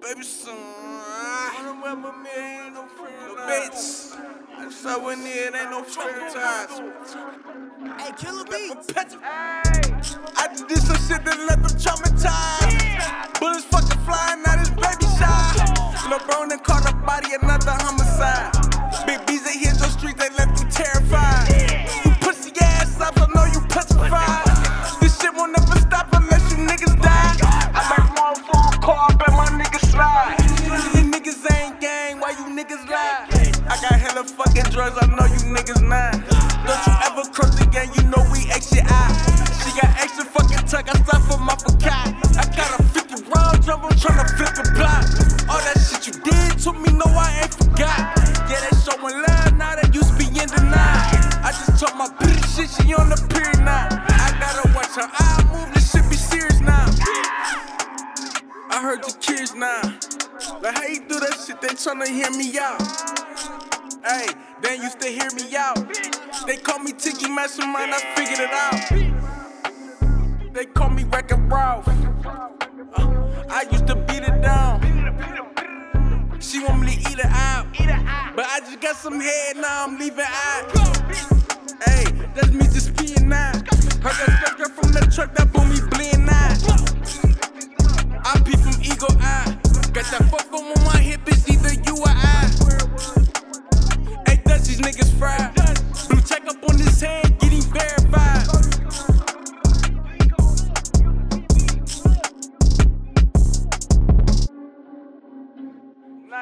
baby son. I don't remember me, ain't no friend. No bitch. That's how we it, ain't no friend ties. Hey, Killer Beats. I did some shit that left them traumatized. Bullets fucking flying out his baby shot. LeBron and caught a body, another homicide. Big B's they hit your street, they niggas lie? I got hella fucking drugs, I know you niggas not. Don't you ever cross the gang, you know we extra out. She got extra fucking tuck, I stop for my forgot. I got a 50 round drum, I'm tryna flip the block. All that shit you did to me, no, I ain't forgot. Yeah, they showing love, now that used to be in denial. I just told my bitch shit, she on the period now. I gotta watch her eye I heard your kids now. Like how you do that shit, they tryna hear me out. Hey, they used to hear me out. They call me Tiki Mastermind, I figured it out. They call me Wreck-It Ralph. Uh, I used to beat it down. She want me to eat it out. But I just got some head, now I'm leaving out. Hey, that's me just peeing now. Heard that spectre from the truck, that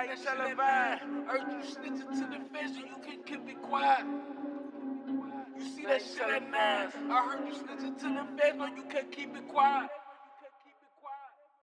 Televised. Heard you snitching to the fence and you can keep it quiet. You see that shit at nines. I heard you snitching to the fence, but you can't keep it quiet.